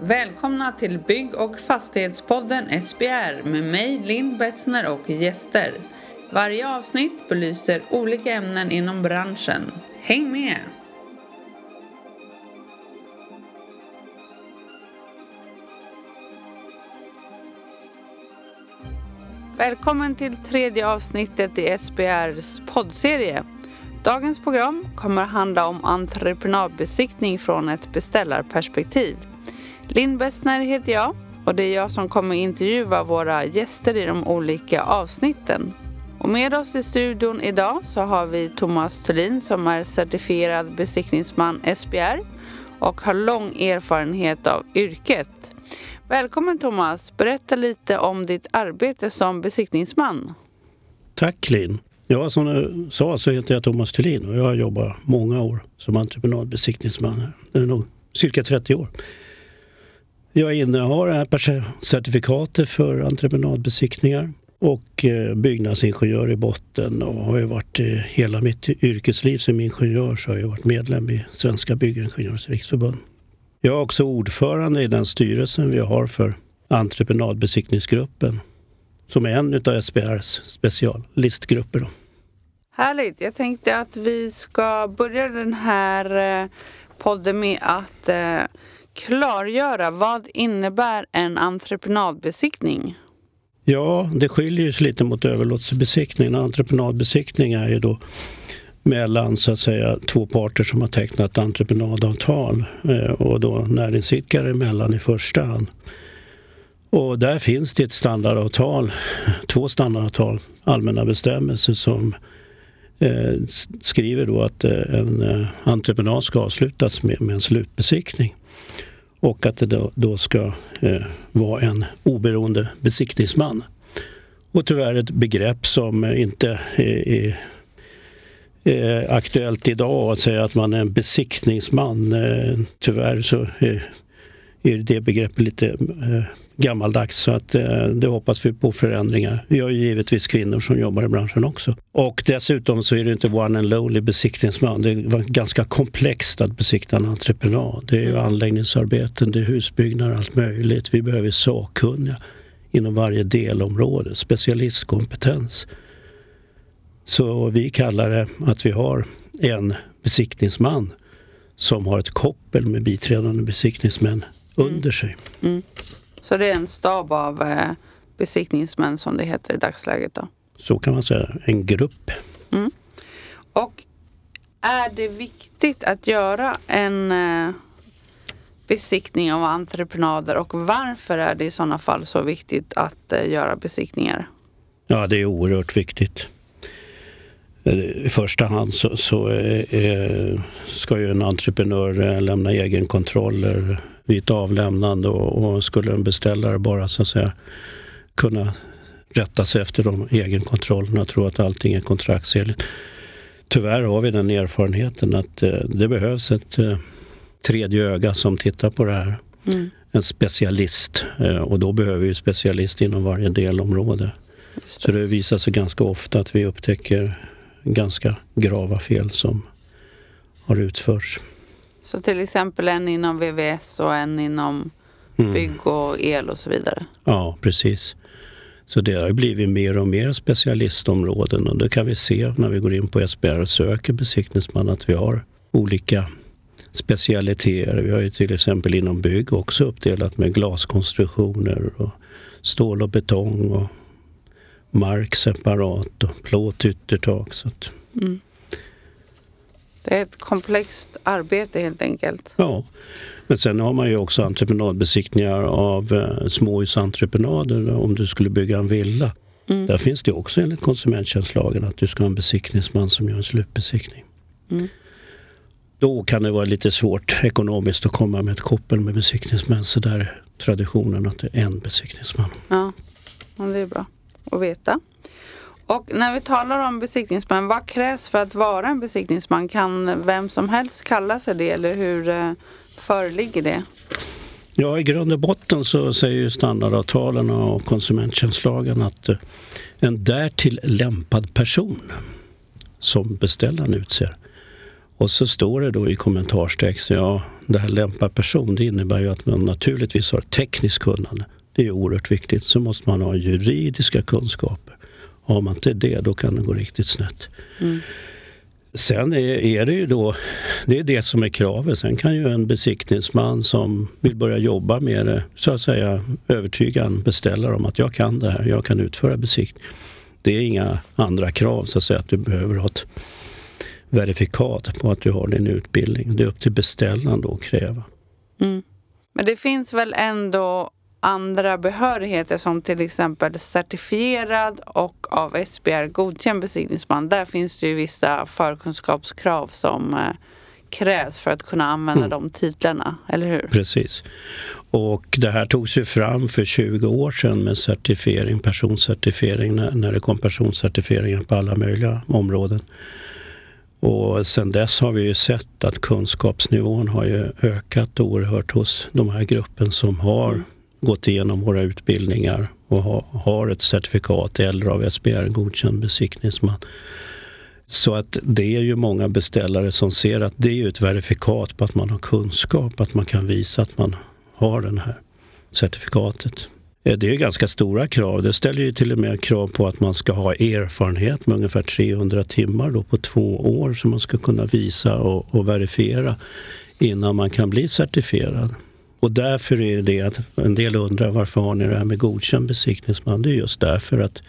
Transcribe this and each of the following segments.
Välkomna till Bygg och fastighetspodden SBR med mig Linn Bessner och gäster. Varje avsnitt belyser olika ämnen inom branschen. Häng med! Välkommen till tredje avsnittet i SBRs poddserie. Dagens program kommer att handla om entreprenadbesiktning från ett beställarperspektiv. Linn Bessner heter jag och det är jag som kommer intervjua våra gäster i de olika avsnitten. Och med oss i studion idag så har vi Thomas Thulin som är certifierad besiktningsman SBR och har lång erfarenhet av yrket. Välkommen Thomas! Berätta lite om ditt arbete som besiktningsman. Tack Linn! Ja, som du sa så heter jag Thomas Thulin och jag har jobbat många år som entreprenadbesiktningsman. Det är nog cirka 30 år. Jag innehar certifikatet för entreprenadbesiktningar och eh, byggnadsingenjör i botten och har ju varit hela mitt yrkesliv som ingenjör så har jag varit medlem i Svenska Byggingenjörers Riksförbund. Jag är också ordförande i den styrelsen vi har för entreprenadbesiktningsgruppen som är en av SBRs speciallistgrupper. Härligt! Jag tänkte att vi ska börja den här eh, podden med att eh, klargöra vad innebär en entreprenadbesiktning? Ja, det skiljer sig lite mot överlåtelsebesiktning. Entreprenadbesiktning är ju då mellan så att säga två parter som har tecknat entreprenadavtal eh, och då näringsidkare emellan i första hand. Och där finns det ett standardavtal, två standardavtal, allmänna bestämmelser som eh, skriver då att eh, en eh, entreprenad ska avslutas med, med en slutbesiktning och att det då, då ska eh, vara en oberoende besiktningsman. Och tyvärr ett begrepp som inte är, är, är aktuellt idag att säga att man är en besiktningsman. Eh, tyvärr så eh, är, det begreppet lite eh, gammaldags så att eh, det hoppas vi på förändringar. Vi har ju givetvis kvinnor som jobbar i branschen också. Och dessutom så är det inte one and lonely besiktningsman. Det är ganska komplext att besikta en entreprenad. Det är ju anläggningsarbeten, det är husbyggnad, allt möjligt. Vi behöver sakkunniga inom varje delområde, specialistkompetens. Så vi kallar det att vi har en besiktningsman som har ett koppel med biträdande besiktningsmän mm. Under sig. Mm. Så det är en stab av eh, besiktningsmän som det heter i dagsläget då? Så kan man säga, en grupp. Mm. Och är det viktigt att göra en eh, besiktning av entreprenader och varför är det i sådana fall så viktigt att eh, göra besiktningar? Ja, det är oerhört viktigt. I första hand så, så eh, ska ju en entreprenör lämna egenkontroller vid ett avlämnande och, och skulle en beställare bara så att säga kunna rätta sig efter de egenkontrollerna och tro att allting är kontraktsenligt. Tyvärr har vi den erfarenheten att eh, det behövs ett eh, tredje öga som tittar på det här. Mm. En specialist eh, och då behöver vi specialist inom varje delområde. Det. Så det visar sig ganska ofta att vi upptäcker ganska grava fel som har utförts. Så till exempel en inom VVS och en inom mm. bygg och el och så vidare? Ja, precis. Så det har blivit mer och mer specialistområden och det kan vi se när vi går in på SBR och söker besiktningsman att vi har olika specialiteter. Vi har ju till exempel inom bygg också uppdelat med glaskonstruktioner och stål och betong och mark separat och plåt yttertak. Så mm. Det är ett komplext arbete helt enkelt. Ja, men sen har man ju också entreprenadbesiktningar av eh, småhusentreprenader om du skulle bygga en villa. Mm. Där finns det också enligt konsumenttjänstlagen att du ska ha en besiktningsman som gör en slutbesiktning. Mm. Då kan det vara lite svårt ekonomiskt att komma med ett koppel med besiktningsmän. Så där är traditionen att det är en besiktningsman. Ja, det är bra att veta. Och när vi talar om besiktningsman, vad krävs för att vara en besiktningsman? Kan vem som helst kalla sig det eller hur eh, föreligger det? Ja, i grund och botten så säger ju standardavtalen och konsumenttjänstlagen att eh, en därtill lämpad person som beställaren utser. Och så står det då i kommentarstexten, ja det här lämpad person, det innebär ju att man naturligtvis har tekniskt kunnande. Det är oerhört viktigt. Så måste man ha juridiska kunskaper. Har man inte det, då kan det gå riktigt snett. Mm. Sen är, är, det ju då, det är det som är kravet. Sen kan ju en besiktningsman som vill börja jobba med det, så att säga övertyga en beställare om att jag kan det här, jag kan utföra besiktning. Det är inga andra krav så att säga att du behöver ha ett verifikat på att du har din utbildning. Det är upp till beställaren då att kräva. Mm. Men det finns väl ändå andra behörigheter som till exempel certifierad och av SBR godkänd besiktningsman. Där finns det ju vissa förkunskapskrav som eh, krävs för att kunna använda mm. de titlarna, eller hur? Precis. Och det här togs ju fram för 20 år sedan med certifiering, personcertifiering, när, när det kom personcertifieringar på alla möjliga områden. Och sen dess har vi ju sett att kunskapsnivån har ju ökat oerhört hos de här gruppen som har mm gått igenom våra utbildningar och ha, har ett certifikat eller av SBR godkänd besiktningsman. Så att det är ju många beställare som ser att det är ett verifikat på att man har kunskap, att man kan visa att man har det här certifikatet. Eh, det är ganska stora krav. Det ställer ju till och med krav på att man ska ha erfarenhet med ungefär 300 timmar då på två år som man ska kunna visa och, och verifiera innan man kan bli certifierad. Och därför är det att en del undrar varför har ni det här med godkänd besiktningsman? Det är just därför att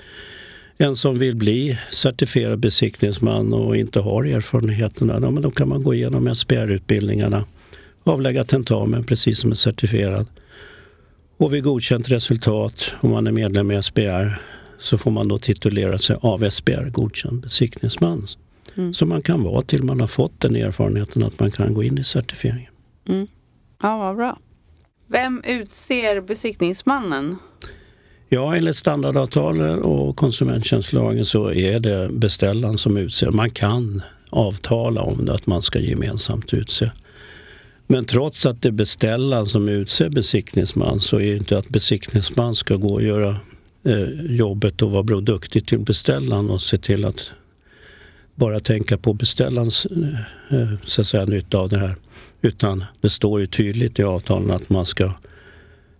en som vill bli certifierad besiktningsman och inte har erfarenheterna, ja, men då kan man gå igenom SPR-utbildningarna, avlägga tentamen precis som en certifierad och vid godkänt resultat, om man är medlem i SBR, så får man då titulera sig av SBR godkänd besiktningsman. Mm. Så man kan vara till man har fått den erfarenheten att man kan gå in i certifieringen. Mm. Ja, vad bra. Vem utser besiktningsmannen? Ja, enligt standardavtalet och konsumenttjänstlagen så är det beställaren som utser. Man kan avtala om det, att man ska gemensamt utse. Men trots att det är beställaren som utser besiktningsman så är det inte att besiktningsman ska gå och göra eh, jobbet och vara duktig till beställaren och se till att bara tänka på beställarens eh, eh så att säga, nytta av det här. Utan det står ju tydligt i avtalen att man ska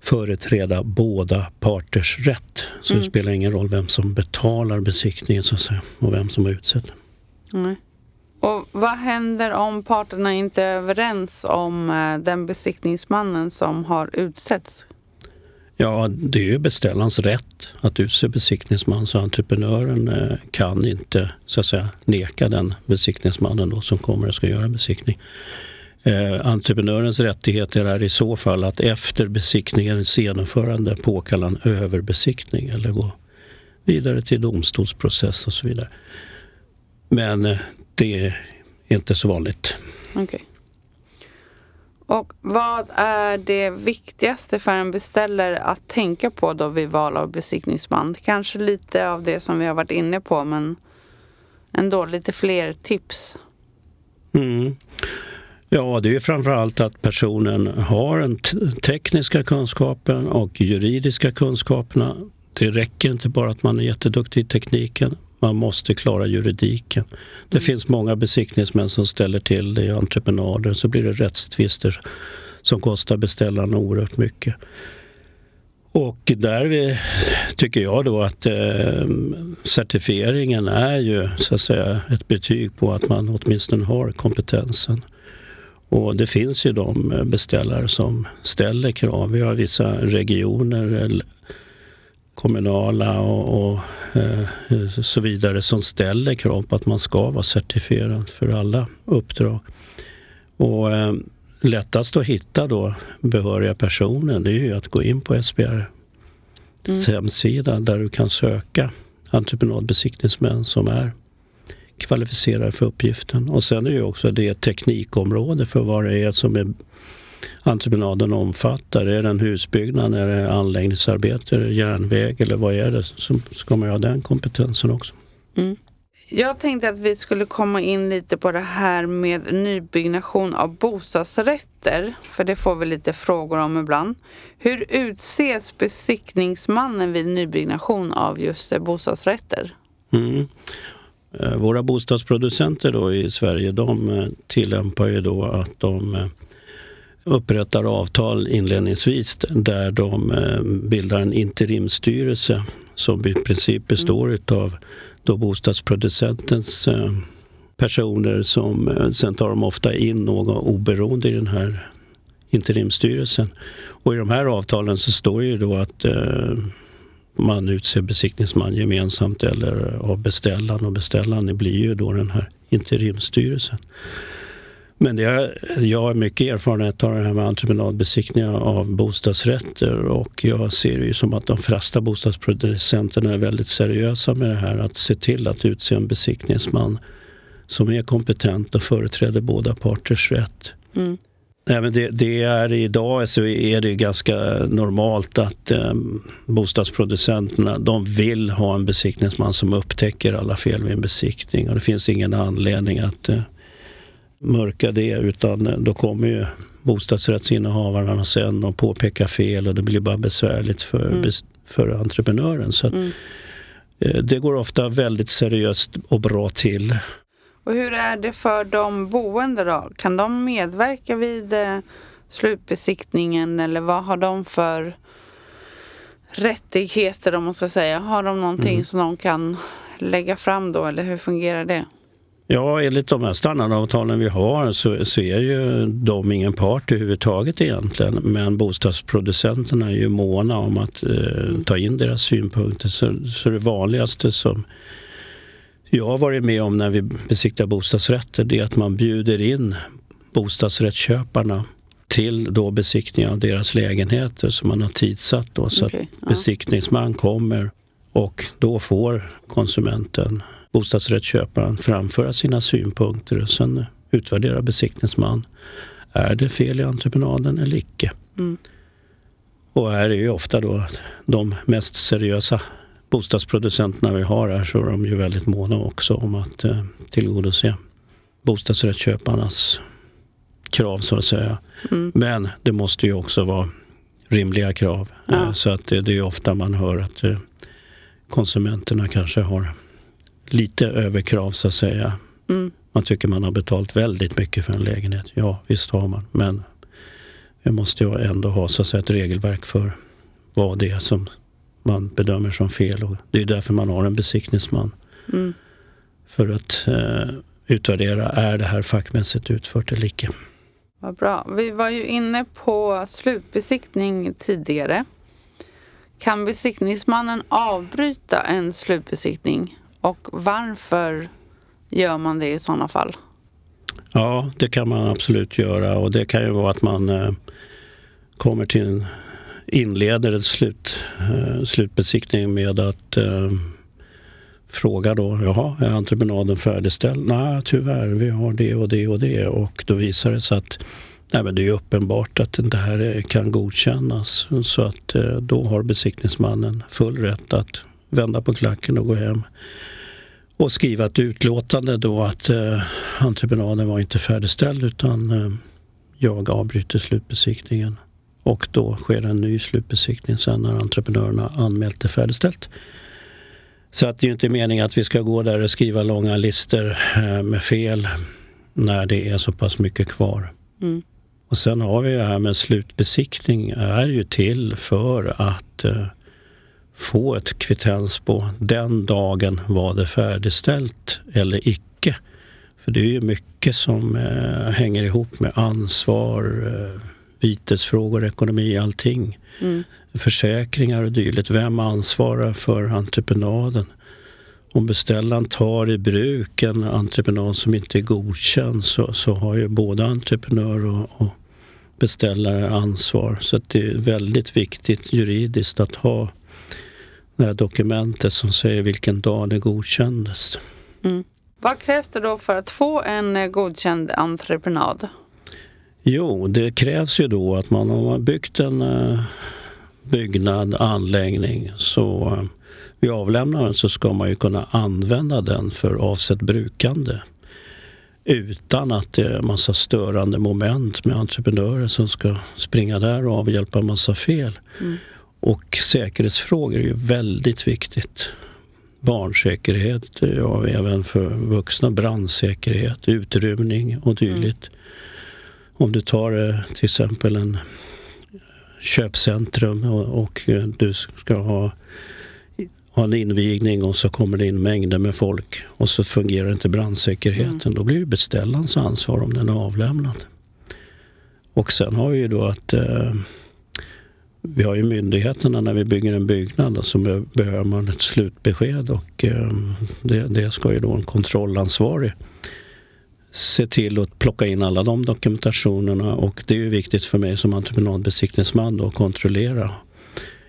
företräda båda parters rätt. Så mm. det spelar ingen roll vem som betalar besiktningen så att säga, och vem som har utsett den. Mm. Och vad händer om parterna inte är överens om eh, den besiktningsmannen som har utsetts? Ja, det är ju beställarens rätt att utse besiktningsman så entreprenören eh, kan inte så att säga neka den besiktningsmannen då som kommer och ska göra besiktning. Eh, entreprenörens rättigheter är i så fall att efter besiktningens genomförande påkalla en överbesiktning eller gå vidare till domstolsprocess och så vidare. Men eh, det är inte så vanligt. Okay. Och vad är det viktigaste för en beställare att tänka på då vid val av besiktningsman? Kanske lite av det som vi har varit inne på men ändå lite fler tips. Mm. Ja, det är framförallt att personen har den tekniska kunskapen och juridiska kunskaperna. Det räcker inte bara att man är jätteduktig i tekniken. Man måste klara juridiken. Det mm. finns många besiktningsmän som ställer till det i entreprenader. Så blir det rättstvister som kostar beställarna oerhört mycket. Och där tycker jag då att eh, certifieringen är ju så att säga ett betyg på att man åtminstone har kompetensen. Och det finns ju de beställare som ställer krav. Vi har vissa regioner kommunala och, och eh, så vidare som ställer krav på att man ska vara certifierad för alla uppdrag. Och eh, lättast att hitta då behöriga personer det är ju att gå in på SBR mm. hemsida där du kan söka entreprenadbesiktningsmän som är kvalificerade för uppgiften. Och sen är ju också det teknikområde för vad det är som är entreprenaden omfattar. Är det en husbyggnad, är det anläggningsarbete, är det järnväg eller vad är det? Så ska man ju ha den kompetensen också. Mm. Jag tänkte att vi skulle komma in lite på det här med nybyggnation av bostadsrätter. För det får vi lite frågor om ibland. Hur utses besiktningsmannen vid nybyggnation av just bostadsrätter? Mm. Eh, våra bostadsproducenter då i Sverige de eh, tillämpar ju då att de eh, upprättar avtal inledningsvis där de bildar en interimstyrelse som i princip består mm. av då bostadsproducentens personer som sen tar de ofta in någon oberoende i den här interimstyrelsen. Och i de här avtalen så står ju då att man utser besiktningsman gemensamt eller av beställaren och beställaren blir ju då den här interimstyrelsen. Men det är, jag har mycket erfarenhet av det här med entreprenadbesiktningar av bostadsrätter och jag ser det ju som att de flesta bostadsproducenterna är väldigt seriösa med det här att se till att utse en besiktningsman som är kompetent och företräder båda parters rätt. Mm. Nej, men det, det, är idag så är det ganska normalt att eh, bostadsproducenterna de vill ha en besiktningsman som upptäcker alla fel vid en besiktning och det finns ingen anledning att eh, mörka det utan eh, då kommer ju bostadsrättsinnehavarna sen och påpeka fel och det blir bara besvärligt för, mm. för entreprenören. Så att, mm. eh, det går ofta väldigt seriöst och bra till. Och hur är det för de boende då? Kan de medverka vid eh, slutbesiktningen eller vad har de för rättigheter om man ska säga? Har de någonting mm. som de kan lägga fram då eller hur fungerar det? Ja, enligt de här standardavtalen vi har så, så är ju de ingen part överhuvudtaget egentligen. Men bostadsproducenterna är ju måna om att eh, mm. ta in deras synpunkter. Så, så det vanligaste som jag har varit med om när vi besiktar bostadsrätter det är att man bjuder in bostadsrättsköparna till då besiktning av deras lägenheter som man har tidsatt då, så okay, att ja. besiktningsman kommer och då får konsumenten, bostadsrättsköparen, framföra sina synpunkter och sen utvärdera besiktningsman. Är det fel i entreprenaden eller icke? Mm. Och här är ju ofta då de mest seriösa bostadsproducenterna vi har här så är de ju väldigt måna också om att eh, tillgodose bostadsrättsköparnas krav så att säga. Mm. Men det måste ju också vara rimliga krav. Ja. Eh, så att det, det är ofta man hör att eh, konsumenterna kanske har lite överkrav så att säga. Mm. Man tycker man har betalt väldigt mycket för en lägenhet. Ja, visst har man. Men vi måste ju ändå ha så att säga, ett regelverk för vad det är som man bedömer som fel. Och det är därför man har en besiktningsman. Mm. För att eh, utvärdera, är det här fackmässigt utfört eller icke? Vad bra. Vi var ju inne på slutbesiktning tidigare. Kan besiktningsmannen avbryta en slutbesiktning och varför gör man det i sådana fall? Ja, det kan man absolut göra och det kan ju vara att man eh, kommer till en inleder ett slut, eh, slutbesiktning med att eh, fråga då, jaha, är entreprenaden färdigställd? Nej, tyvärr, vi har det och det och det. Och då visar det sig att nej, men det är uppenbart att det här kan godkännas. Så att eh, då har besiktningsmannen full rätt att vända på klacken och gå hem och skriva ett utlåtande då att eh, entreprenaden var inte färdigställd utan eh, jag avbryter slutbesiktningen. Och då sker en ny slutbesiktning sen när entreprenörerna anmält det färdigställt. Så att det är inte meningen att vi ska gå där och skriva långa listor eh, med fel när det är så pass mycket kvar. Mm. Och sen har vi det här med slutbesiktning är ju till för att eh, få ett kvittens på den dagen var det färdigställt eller icke. För det är ju mycket som eh, hänger ihop med ansvar, eh, vitesfrågor, ekonomi, allting. Mm. Försäkringar och dylikt. Vem ansvarar för entreprenaden? Om beställaren tar i bruk en entreprenad som inte är godkänd så, så har ju både entreprenör och, och beställare ansvar. Så det är väldigt viktigt juridiskt att ha det här dokumentet som säger vilken dag det godkändes. Mm. Vad krävs det då för att få en godkänd entreprenad? Jo, det krävs ju då att man har byggt en uh, byggnad, anläggning, så uh, vid avlämnandet så ska man ju kunna använda den för avsett brukande utan att det är massa störande moment med entreprenörer som ska springa där och avhjälpa massa fel. Mm. Och säkerhetsfrågor är ju väldigt viktigt. barnsäkerhet, ja, även för vuxna, brandsäkerhet, utrymning och dylikt. Mm. Om du tar eh, till exempel en köpcentrum och, och eh, du ska ha, ha en invigning och så kommer det in mängder med folk och så fungerar inte brandsäkerheten. Mm. Då blir det beställarens ansvar om den är avlämnad. Och sen har vi ju då att eh, vi har ju myndigheterna när vi bygger en byggnad så behöver man ett slutbesked och eh, det, det, ska ju då en kontrollansvarig se till att plocka in alla de dokumentationerna och det är ju viktigt för mig som entreprenadbesiktningsman då att kontrollera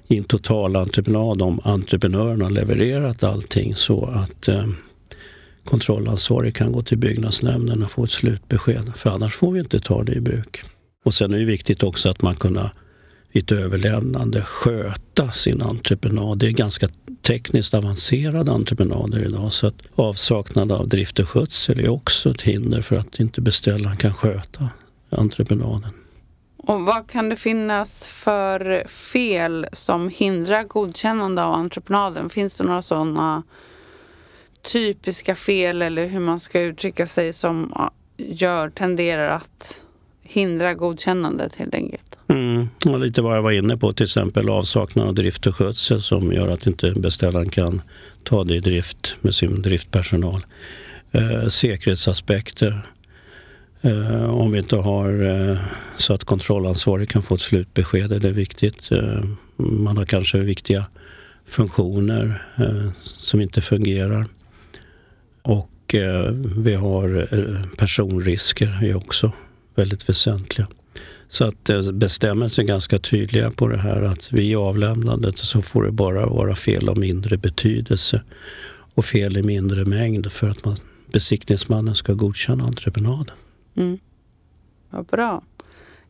i en total entreprenad om entreprenören har levererat allting så att eh, kontrollansvarig kan gå till byggnadsnämnden och få ett slutbesked. För annars får vi inte ta det i bruk. Och sen är det viktigt också att man kunna vid ett överlämnande sköta sin entreprenad. Det är ganska tekniskt avancerade entreprenader idag så att avsaknad av drift och skötsel är också ett hinder för att inte beställaren kan sköta entreprenaden. Och vad kan det finnas för fel som hindrar godkännande av entreprenaden? Finns det några sådana typiska fel eller hur man ska uttrycka sig som gör, tenderar att hindra godkännandet helt enkelt. Mm, och lite vad jag var inne på, till exempel avsaknad av drift och skötsel som gör att inte beställaren kan ta det i drift med sin driftpersonal. Eh, säkerhetsaspekter. Eh, om vi inte har eh, så att kontrollansvarig kan få ett slutbesked är det viktigt. Eh, man har kanske viktiga funktioner eh, som inte fungerar. Och eh, vi har eh, personrisker också väldigt väsentliga. Så att eh, bestämmelsen är ganska tydliga på det här att vid avlämnandet så får det bara vara fel av mindre betydelse och fel i mindre mängd för att man, besiktningsmannen ska godkänna entreprenaden. Mm. Vad bra.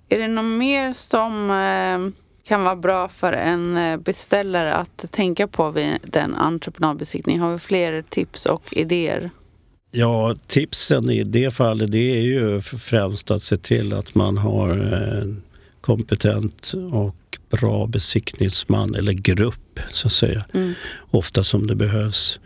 Är det något mer som eh, kan vara bra för en eh, beställare att tänka på vid den entreprenadbesiktningen? Har vi fler tips och idéer? Ja, tipsen i det fallet det är ju främst att se till att man har en kompetent och bra besiktningsman eller grupp så att säga. Mm. Ofta som det behövs.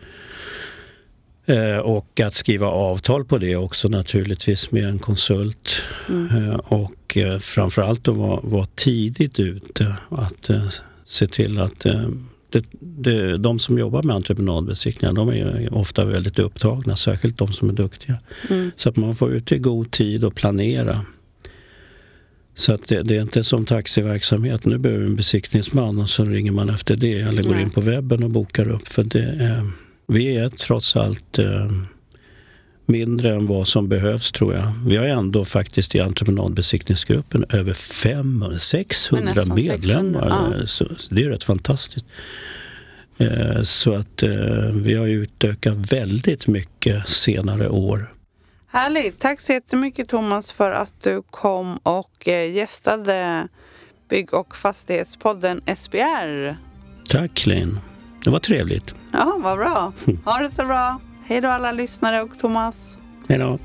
Eh, och att skriva avtal på det också naturligtvis med en konsult. Mm. Eh, och eh, framförallt att vara, vara tidigt ute. Att se till att det, det, de som jobbar med entreprenadbesiktningar de är ofta väldigt upptagna, särskilt de som är duktiga. Mm. Så att man får ut i god tid och planera. Så att det, det, är inte som taxiverksamhet, nu behöver en besiktningsman och så ringer man efter det eller går in på webben och bokar upp. För det är, vi är trots allt eh, mindre än vad som behövs tror jag. Vi har ändå faktiskt i entreprenadbesiktningsgruppen över 500, 600 medlemmar. 600, ja. så, det är rätt fantastiskt. Eh, så att eh, vi har utökat väldigt mycket senare år. Härligt! Tack så jättemycket Thomas för att du kom och eh, gästade Bygg och fastighetspodden SBR. Tack Linn. Det var trevligt. Ja, vad bra. Ha det så bra. Hej då alla lyssnare och Thomas. Hej då.